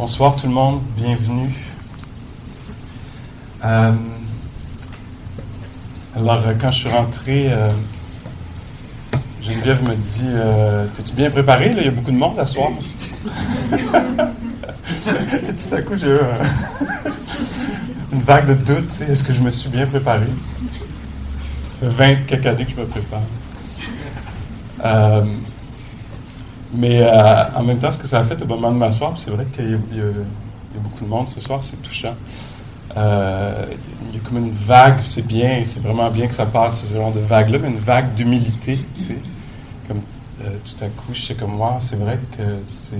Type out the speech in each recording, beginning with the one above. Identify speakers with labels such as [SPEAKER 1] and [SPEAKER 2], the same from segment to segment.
[SPEAKER 1] Bonsoir tout le monde, bienvenue. Euh, alors, euh, quand je suis rentré, euh, Geneviève me dit T'es-tu bien préparé Il y a beaucoup de monde à soir. Et tout à coup, j'ai eu une vague de doute Est-ce que je me suis bien préparé? Ça fait 20 quelques que je me prépare. Mais euh, en même temps, ce que ça a fait au moment de m'asseoir, c'est vrai qu'il y, a beaucoup de monde ce soir, c'est touchant. Euh, il y a comme une vague, c'est bien, c'est vraiment bien que ça passe ce genre de vague-là, mais une vague d'humilité, tu sais. Comme euh, tout à coup, je sais comme moi, c'est vrai que c'est.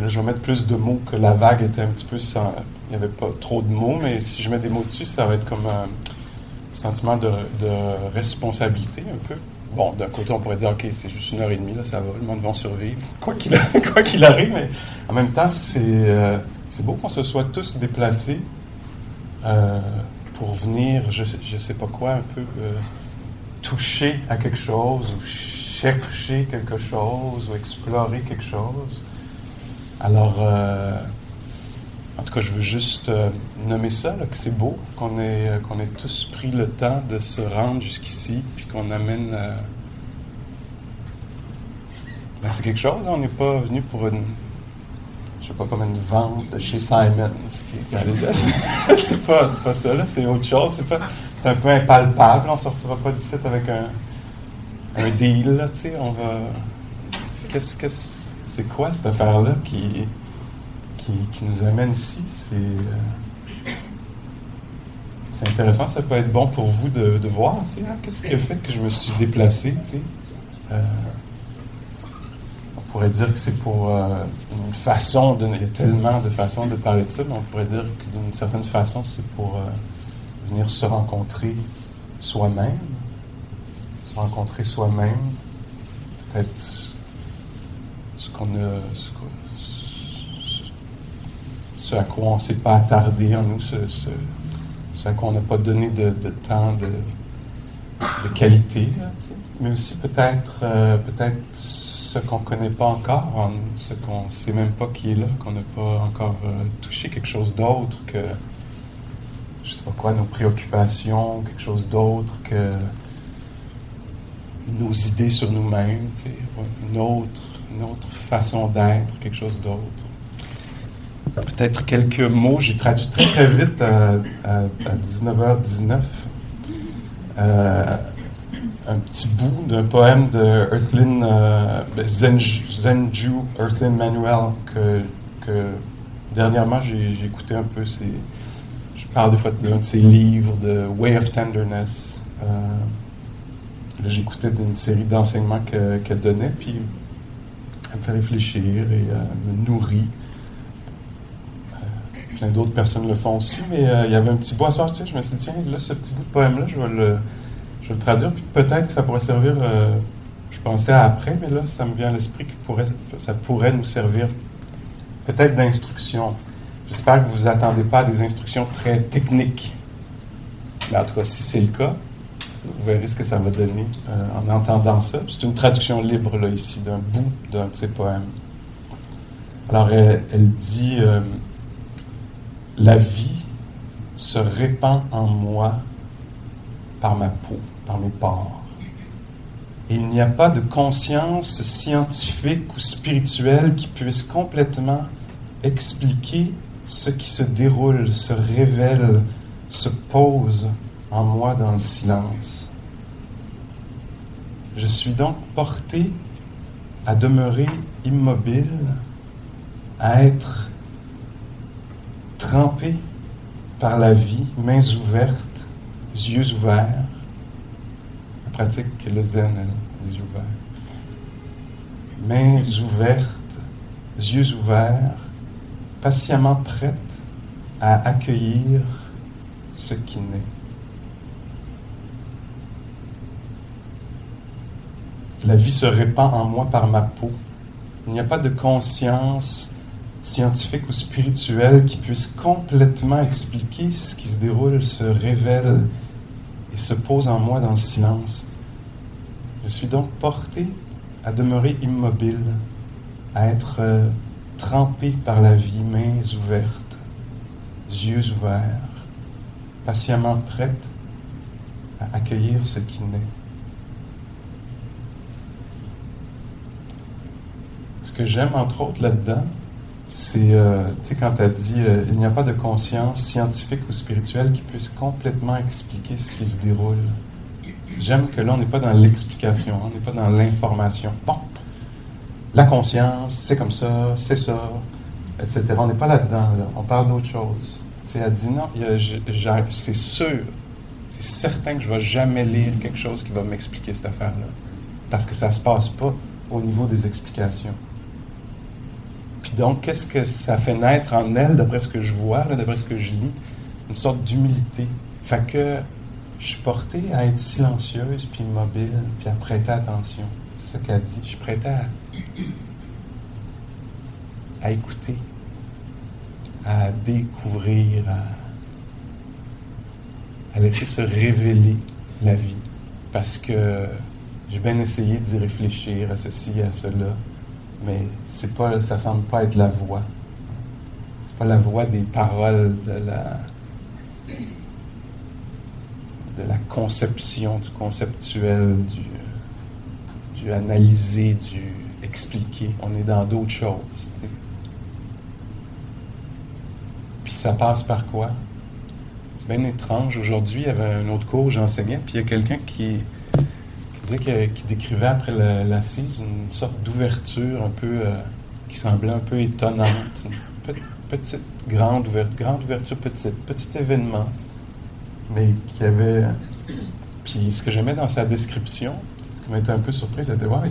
[SPEAKER 1] là, je vais mettre plus de mots que la vague était un petit peu sans. Il n'y avait pas trop de mots, mais si je mets des mots dessus, ça va être comme un sentiment de responsabilité un peu bon, d'un côté, on pourrait dire, OK, c'est juste une heure et demie, là, ça va, le monde va survivre, quoi qu'il arrive, mais en même temps, c'est euh, beau qu'on se soit tous déplacés euh, pour venir, je ne sais pas quoi, un peu euh, toucher à quelque chose, ou chercher quelque chose, ou explorer quelque chose. Alors, en tout cas, je veux juste nommer ça, que c'est beau, qu'on ait, qu'on ait tous pris le temps de se rendre jusqu'ici, puis qu'on amène ben, c'est quelque chose. On n'est pas venu pour une, je sais pas, comme une vente de chez Simon. c'est pas, pas ça, là. C'est autre chose. C'est, pas, c'est un peu impalpable. On sortira pas d'ici avec un, un deal, là, tu sais. On va. Qu'est-ce que c'est quoi cette affaire-là qui, qui, qui, nous amène ici? C'est. Euh, c'est intéressant, ça peut être bon pour vous de, de voir, tu sais, hein, qu'est-ce qui a fait que je me suis déplacé, tu sais. Euh, pourrait dire que c'est pour euh, une façon, de, il y a tellement de façons de parler de ça, mais on pourrait dire que d'une certaine façon, c'est pour euh, venir se rencontrer soi-même, se rencontrer soi-même, peut-être ce qu'on a, ce, à quoi on ne s'est pas attardé en nous, ce, à quoi on n'a pas donné de, temps, de, qualité, mais aussi peut-être euh, peut-être ce qu'on ne connaît pas encore, ce qu'on ne sait même pas qui est là, qu'on n'a pas encore euh, touché quelque chose d'autre que, je ne sais pas quoi, nos préoccupations, quelque chose d'autre que nos idées sur nous-mêmes, une autre, une autre façon d'être, quelque chose d'autre. Peut-être quelques mots, j'ai traduit très très vite à, 19h19 un petit bout d'un poème de euh, ben, Zenju Earthlyn Manuel, que, dernièrement j'ai écouté un peu. Je parle des fois d'un de ses livres, de Way of Tenderness. Euh, j'écoutais d'une série d'enseignements qu'elle donnait, puis elle me fait réfléchir et euh, me nourrit. Euh, plein d'autres personnes le font aussi, mais il y avait un petit bout à sortir. Je me suis dit, tiens, là, ce petit bout de poème-là, je vais le je vais le traduire, puis peut-être que ça pourrait servir, euh, je pensais à après, mais là, ça me vient à l'esprit que ça pourrait nous servir peut-être d'instruction. J'espère que vous ne vous attendez pas à des instructions très techniques. Mais en tout cas, si c'est le cas, vous verrez ce que ça va donner euh, en entendant ça. C'est une traduction libre, là, ici, d'un bout d'un de ses poèmes. Alors, elle, dit euh, La vie se répand en moi par ma peau par mes pores. il n'y a pas de conscience scientifique ou spirituelle qui puisse complètement expliquer ce qui se déroule, se révèle, se pose en moi dans le silence. Je suis donc porté à demeurer immobile, à être trempé par la vie, mains ouvertes, yeux ouverts, pratique le zen, les yeux ouverts. Mains ouvertes, yeux ouverts, patiemment prêtes à accueillir ce qui naît. La vie se répand en moi par ma peau. Il n'y a pas de conscience scientifique ou spirituelle qui puisse complètement expliquer ce qui se déroule, se révèle et se pose en moi dans le silence. Je suis donc porté à demeurer immobile, à être euh, trempé par la vie, mains ouvertes, yeux ouverts, patiemment prête à accueillir ce qui naît. Ce que j'aime entre autres là-dedans, c'est, euh, quand tu as dit, euh, il n'y a pas de conscience scientifique ou spirituelle qui puisse complètement expliquer ce qui se déroule. J'aime que là, on n'est pas dans l'explication, on n'est pas dans l'information. Bon, la conscience, c'est comme ça, c'est ça, etc. On n'est pas là-dedans, on parle d'autre chose. Tu sais, elle dit non, c'est sûr, c'est certain que je ne vais jamais lire quelque chose qui va m'expliquer cette affaire-là. Parce que ça ne se passe pas au niveau des explications. Puis donc, qu'est-ce que ça fait naître en elle, d'après ce que je vois, d'après ce que je lis? Une sorte d'humilité. Fait que je suis portée à être silencieuse, puis immobile, puis à prêter attention. C'est ce qu'elle dit. Je suis prêtée à, écouter, à découvrir, à, laisser se révéler la vie. Parce que j'ai bien essayé d'y réfléchir à ceci, à cela, mais c'est pas, ça semble pas être la voix. C'est pas la voix des paroles de la de la conception, du conceptuel, du, du analyser, du expliquer. On est dans d'autres choses. Puis ça passe par quoi? C'est bien étrange. Aujourd'hui, il y avait un autre cours, j'enseignais, puis il y a quelqu'un qui, décrivait après l'assise une sorte d'ouverture un peu euh, qui semblait un peu étonnante. petite, grande ouverture, grande ouverture, petite, petit événement, mais qui avait. Puis ce que j'aimais dans sa description, ce qui m'était un peu surpris, c'était ouais,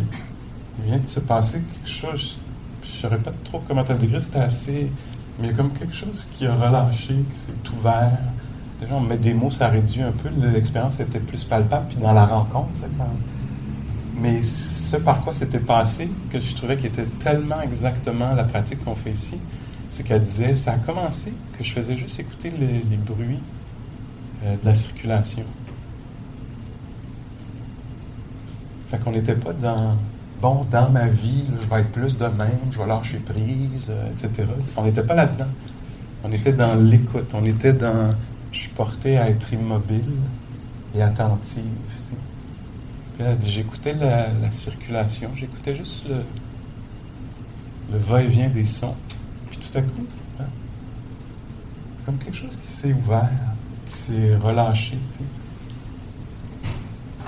[SPEAKER 1] il vient de se passer quelque chose. Je ne saurais pas trop comment tu le décrire, c'était assez. Mais il y a comme quelque chose qui a relâché, qui s'est ouvert. Déjà, on met des mots, ça réduit un peu. L'expérience était plus palpable. Puis dans la rencontre, mais ce par quoi c'était passé, que je trouvais qu'il était tellement exactement la pratique qu'on fait ici, c'est qu'elle disait, ça a commencé que je faisais juste écouter les, bruits de la circulation. Fait qu'on n'était pas dans, bon, dans ma vie, je vais être plus de même, je vais lâcher prise, euh, etc. On n'était pas là-dedans. On était dans l'écoute, on était dans, je suis porté à être immobile et attentive. Puis elle j'écoutais la, circulation, j'écoutais juste le, le va-et-vient des sons. Puis tout à coup, hein, comme quelque chose qui s'est ouvert, s'est relâché.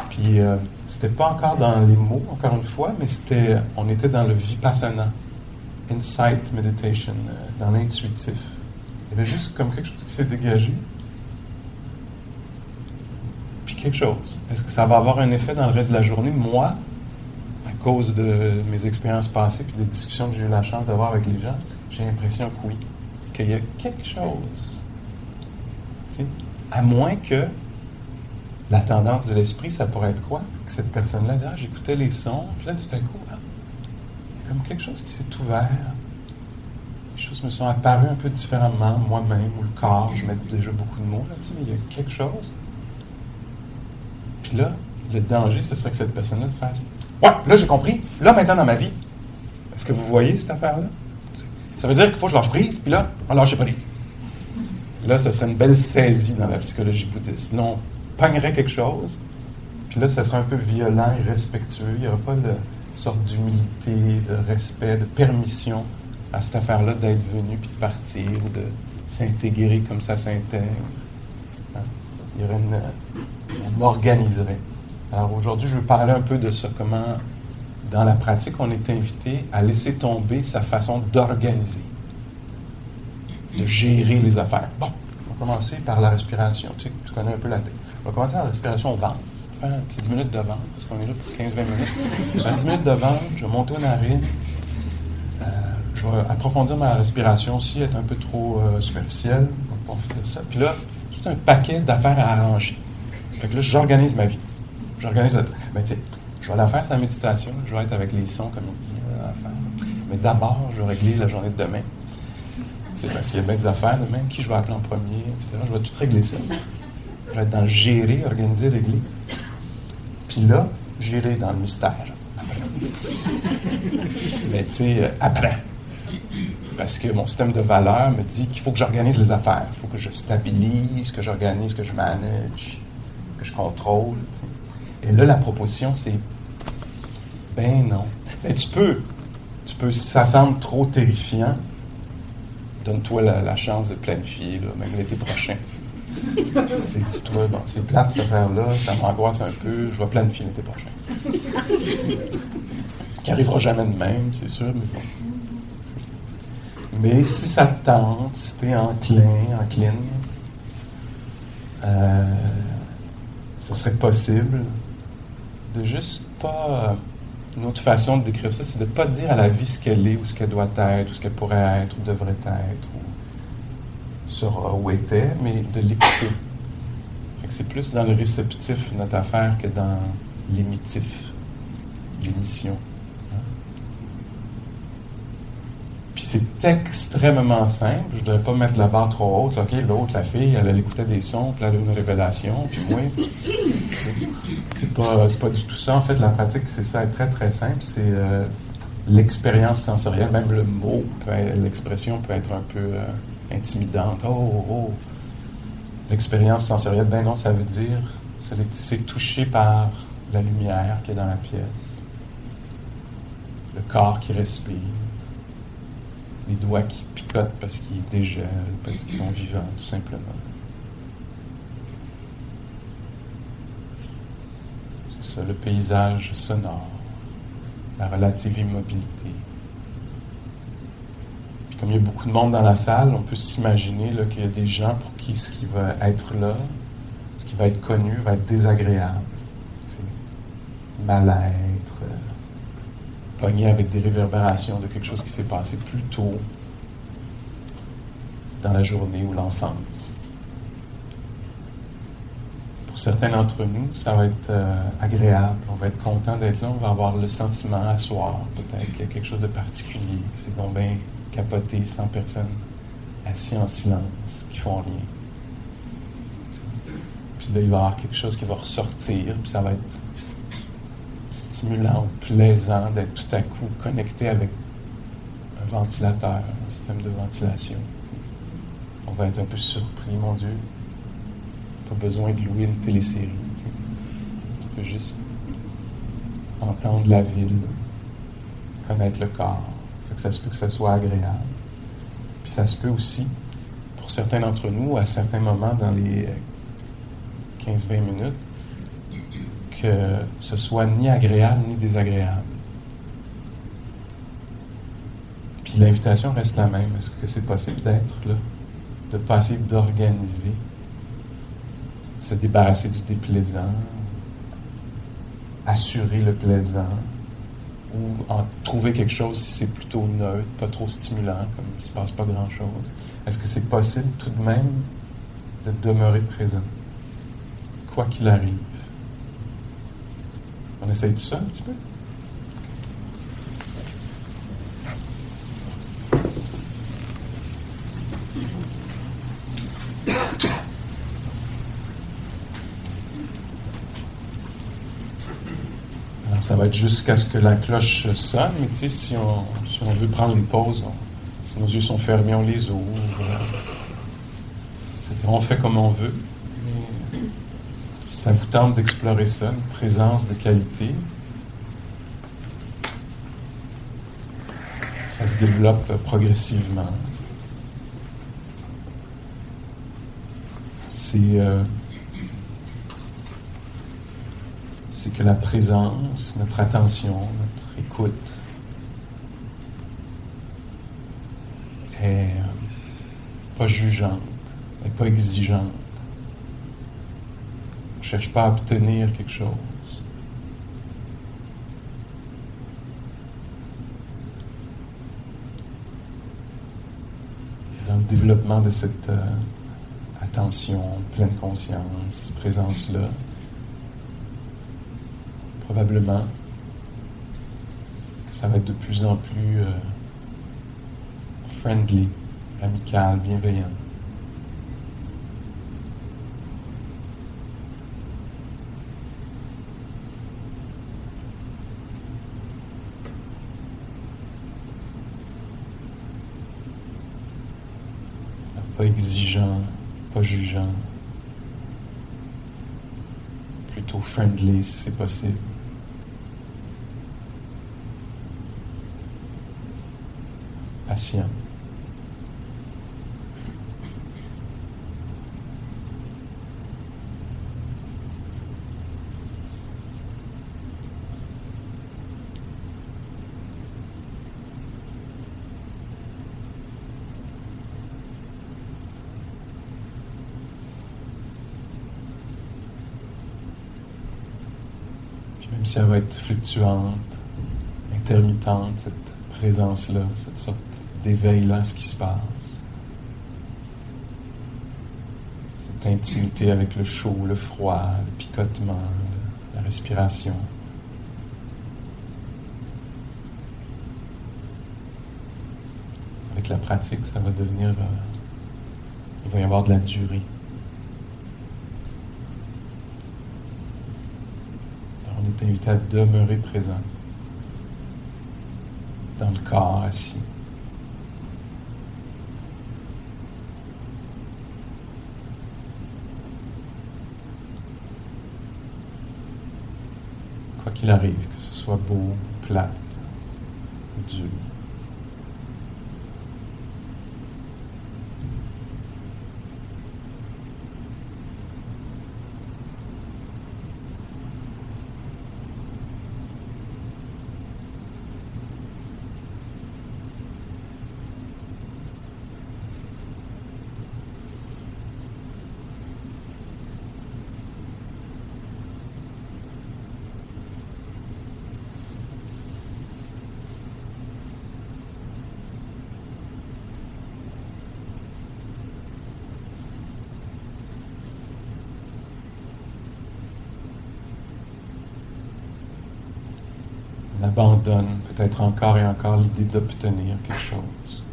[SPEAKER 1] Puis euh, c'était pas encore dans les mots, encore une fois, mais c'était, on était dans le vipassana, insight meditation, euh, dans l'intuitif. Il y avait juste comme quelque chose qui s'est dégagé quelque chose. Est-ce que ça va avoir un effet dans le reste de la journée? Moi, à cause de mes expériences passées et des discussions que j'ai eu la chance d'avoir avec les gens, j'ai l'impression que oui, qu'il y a quelque chose. À moins que la tendance de l'esprit, ça pourrait être quoi? Que cette personne-là ah, j'écoutais les sons, puis là, tout à coup, a comme quelque chose qui s'est ouvert. Les choses me sont apparues un peu différemment, moi-même, ou le corps, je mets déjà beaucoup de mots là-dessus, mais il y a quelque chose là, le danger, ce serait que cette personne-là fasse Ouais, là, j'ai compris. Là, maintenant, dans ma vie, est-ce que vous voyez cette affaire-là? Ça veut dire qu'il faut que je lâche prise, puis là, on lâche prise. Là, ce serait une belle saisie dans la psychologie bouddhiste. Là, on pognerait quelque chose, puis là, ça serait un peu violent et respectueux. Il n'y aura pas de sorte d'humilité, de respect, de permission à cette affaire-là d'être venu, puis de partir, ou de s'intégrer comme ça s'intègre. Hein? Il y aurait une, on organiserait. Alors aujourd'hui, je vais parler un peu de ça, comment dans la pratique, on est invité à laisser tomber sa façon d'organiser, de gérer les affaires. Bon, on va commencer par la respiration. Tu, sais, tu connais un peu la tête. On va commencer par la respiration au ventre. Faire une petite 10 minutes de ventre, parce qu'on est là pour 15-20 minutes. Faire 10 minutes de ventre, je vais monter aux narines. Euh, je vais approfondir ma respiration aussi, être un peu trop euh, superficielle. On va ça. Puis là, c'est un paquet d'affaires à arranger. Fait que là, j'organise ma vie. J'organise. Ben, tu je vais la faire sa méditation. Je vais être avec les sons, comme il dit, euh, Mais d'abord, je vais régler la journée de demain. C'est parce qu'il y a bien des affaires demain. Qui je vais appeler en premier, etc. Je vais tout régler ça. Je vais être dans gérer, organiser, régler. Puis là, gérer dans le mystère. Mais tu sais, euh, après. parce que mon système de valeurs me dit qu'il faut que j'organise les affaires, il faut que je stabilise, que j'organise, que je manage, que je contrôle. Et là, la proposition, c'est ben non. Mais tu peux, tu peux, ça semble trop terrifiant, donne-toi la, chance de planifier, même l'été prochain. c'est toi bon, c'est plate cette affaire-là, ça m'angoisse un peu, je vais planifier l'été prochain. Qui arrivera jamais de même, c'est sûr, mais bon. Mais si ça te tente, si tu es enclin, encline, euh, ce serait possible de juste pas. Une autre façon de décrire ça, c'est de ne pas dire à la vie ce qu'elle est, ou ce qu'elle doit être, ou ce qu'elle pourrait être, ou devrait être, ou sera, ou était, mais de l'écouter. C'est plus dans le réceptif, notre affaire, que dans l'émitif, l'émission. C'est extrêmement simple. Je ne devrais pas mettre la barre trop haute. OK, l'autre, la fille, elle, écoutait des sons, puis elle a une révélation, puis moi. c'est pas, pas du tout ça. En fait, la pratique, c'est ça, très, très simple. C'est euh, l'expérience sensorielle, même le mot, l'expression peut être un peu euh, intimidante. Oh, oh, oh. L'expérience sensorielle, ben non, ça veut dire, c'est touché par la lumière qui est dans la pièce, le corps qui respire les doigts qui picotent parce qu'ils dégèlent, parce qu'ils sont vivants, tout simplement. C'est ça, le paysage sonore, la relative immobilité. Puis comme il y a beaucoup de monde dans la salle, on peut s'imaginer qu'il y a des gens pour qui ce qui va être là, ce qui va être connu, va être désagréable. Mal-être, avec des réverbérations de quelque chose qui s'est passé plus tôt dans la journée ou l'enfance. Pour certains d'entre nous, ça va être euh, agréable, on va être content d'être là, on va avoir le sentiment à soir, peut-être qu'il y a quelque chose de particulier, c'est bon bien capoté, sans personne, assis en silence, qui font rien. Puis là, il va y avoir quelque chose qui va ressortir, puis ça va être stimulant, plaisant d'être tout à coup connecté avec un ventilateur, un système de ventilation. On va être un peu surpris, mon Dieu. Pas besoin de louer une télésérie. On peut juste entendre la ville, connaître le corps. ça se peut que ça soit agréable. Puis ça se peut aussi, pour certains d'entre nous, à certains moments dans les 15-20 minutes, que ce soit ni agréable ni désagréable. Puis l'invitation reste la même. Est-ce que c'est possible d'être là, de passer d'organiser, se débarrasser du déplaisant, assurer le plaisant, ou en trouver quelque chose si c'est plutôt neutre, pas trop stimulant, comme il ne se passe pas grand-chose? Est-ce que c'est possible tout de même de demeurer présent, quoi qu'il arrive? On essaye tout ça un petit peu? Alors, ça va être jusqu'à ce que la cloche sonne, mais tu sais, si on veut prendre une pause, si nos yeux sont fermés, on les ouvre. On fait comme on veut ça vous tente d'explorer ça, une présence de qualité? Ça se développe progressivement. C'est euh, que la présence, notre attention, notre écoute est euh, pas jugeante, n'est pas exigeante cherche pas à obtenir quelque chose. Dans le développement de cette euh, attention, pleine conscience, présence-là. Probablement ça va être de plus en plus euh, friendly, amical, bienveillant. Exigeant, pas jugeant, plutôt friendly si c'est possible. Patient. même si elle va être fluctuante, intermittente, cette présence-là, cette sorte d'éveil-là ce qui se passe. Cette intimité avec le chaud, le froid, le picotement, la respiration. Avec la pratique, ça va devenir... Euh, il va y avoir de la durée. Invité à demeurer présent dans le corps assis. Quoi qu'il arrive, que ce soit beau, plat, dur. Abandonne peut-être encore et encore l'idée d'obtenir quelque chose.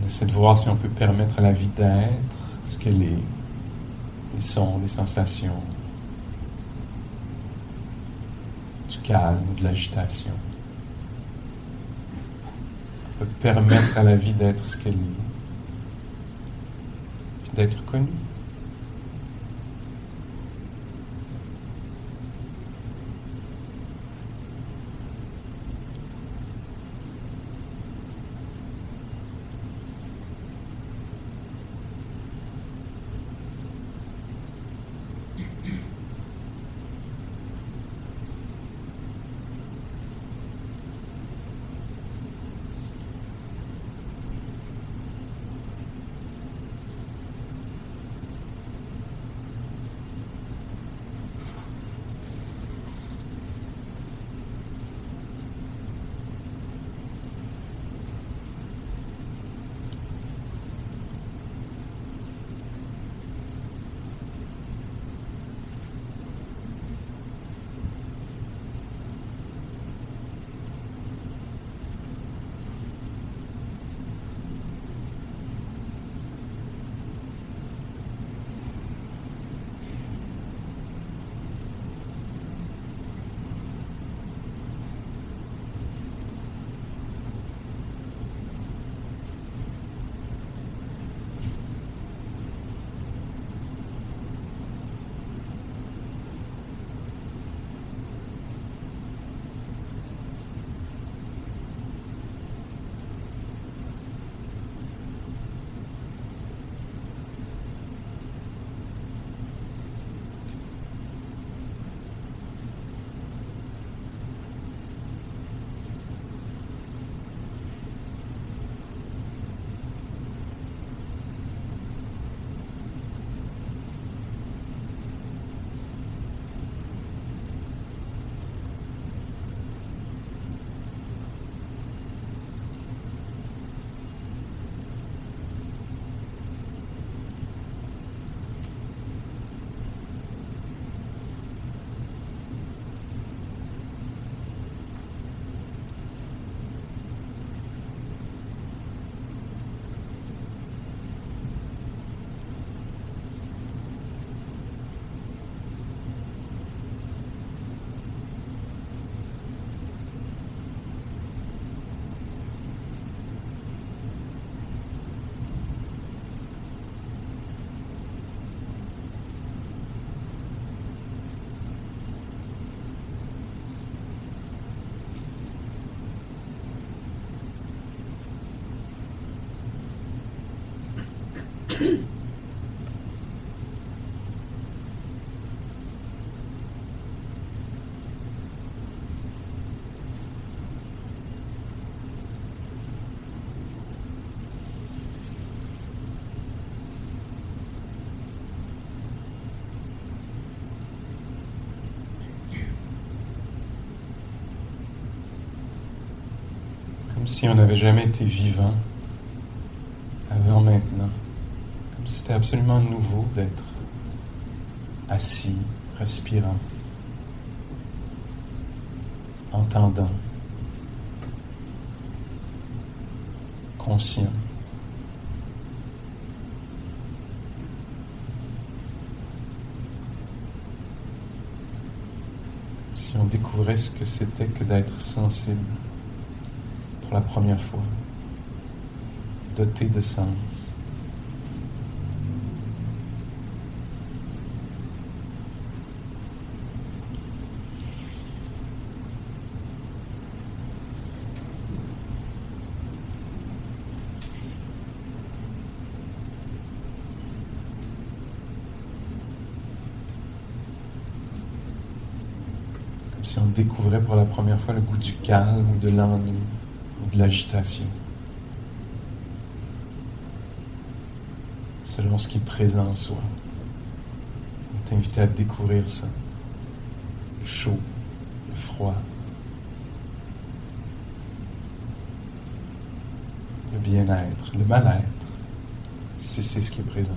[SPEAKER 1] On essaie de voir si on peut permettre à la vie d'être que les, les sons, les sensations, du calme ou de l'agitation. Ça peut permettre à la vie d'être ce qu'elle est, d'être connue. Si on n'avait jamais été vivant avant maintenant. Comme c'était absolument nouveau d'être assis, respirant, entendant, conscient. Si on découvrait ce que c'était que d'être sensible la première fois, doté de sens. Si on découvrait pour la première fois le goût du calme ou de l'ennui ou de l'agitation. Selon ce qui est présent en soi. On est invité à découvrir ça. Le chaud, le froid, le bien-être, le mal-être, si c'est ce qui est présent.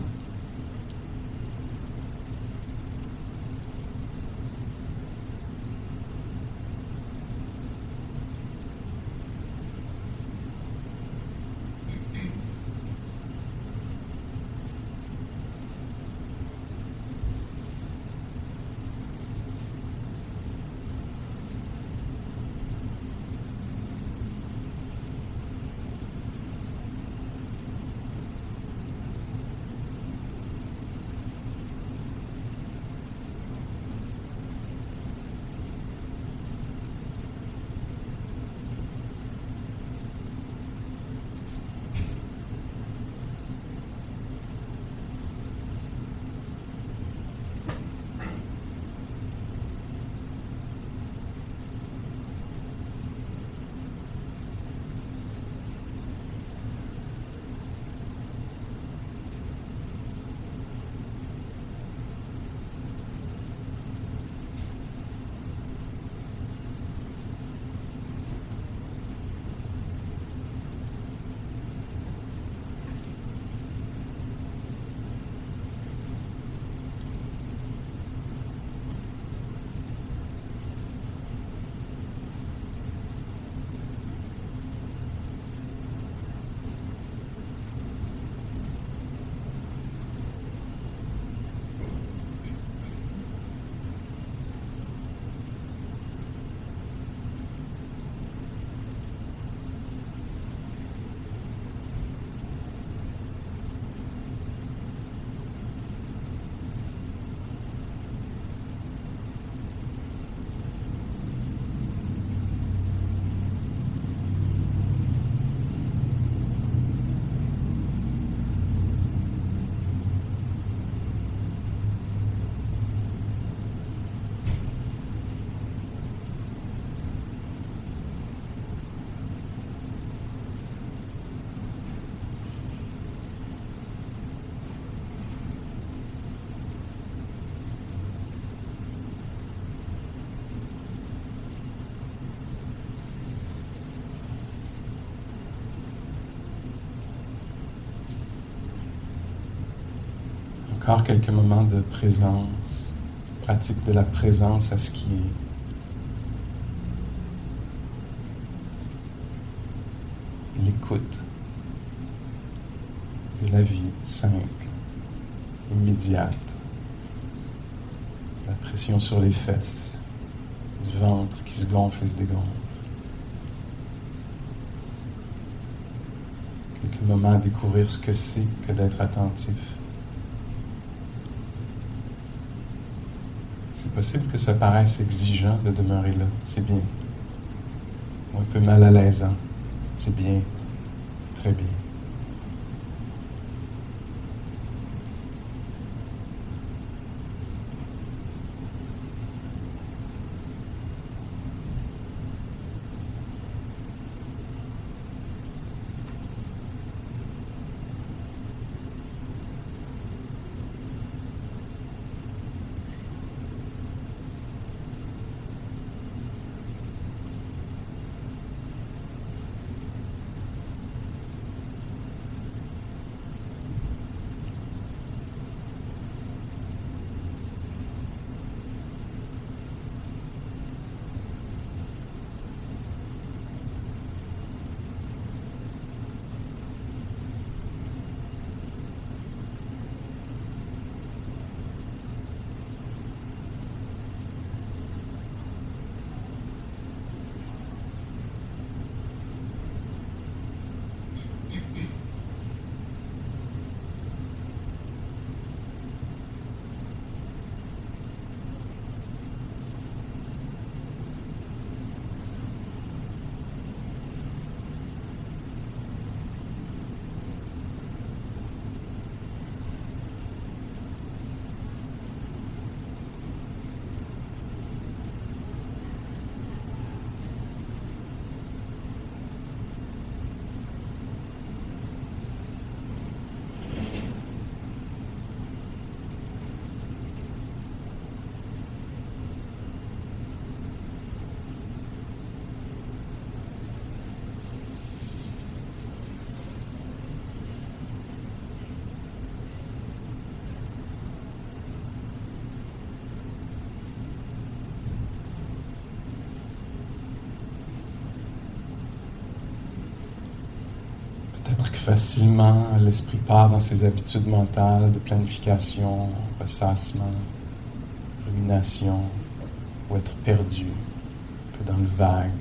[SPEAKER 1] Encore quelques moments de présence, pratique de la présence à ce qui est. L'écoute de la vie simple, immédiate. La pression sur les fesses, du ventre qui se gonfle et se dégonfle. Quelques moments à découvrir ce que c'est que d'être attentif. C'est possible que ça paraisse exigeant de demeurer là. C'est bien. Ou un peu mal à l'aise. C'est bien. Très bien. Facilement l'esprit part dans ses habitudes mentales de planification, ressassement, rumination, ou être perdu, un peu dans le vague.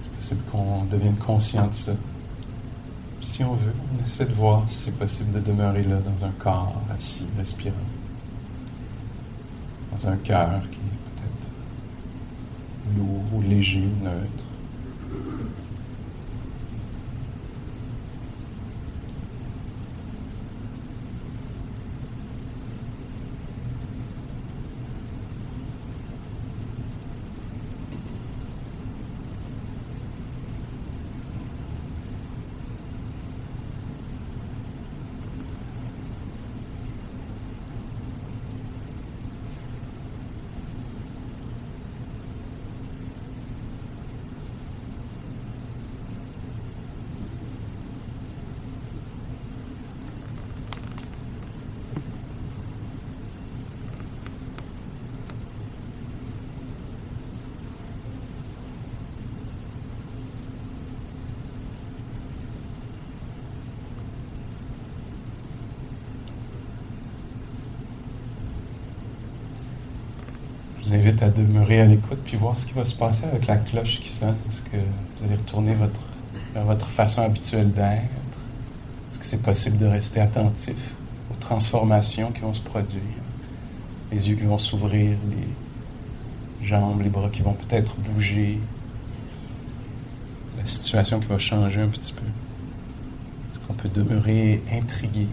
[SPEAKER 1] C'est possible qu'on devienne conscient de ça. Si on veut, on essaie de voir si c'est possible de demeurer là dans un corps assis, respirant, dans un cœur qui est peut-être lourd ou léger, neutre. Vous invite à demeurer à l'écoute puis voir ce qui va se passer avec la cloche qui sonne. Est-ce que vous allez retourner votre, vers votre façon habituelle d'être? Est-ce que c'est possible de rester attentif aux transformations qui vont se produire? Les yeux qui vont s'ouvrir, les jambes, les bras qui vont peut-être bouger, la situation qui va changer un petit peu. Est-ce qu'on peut demeurer intrigué?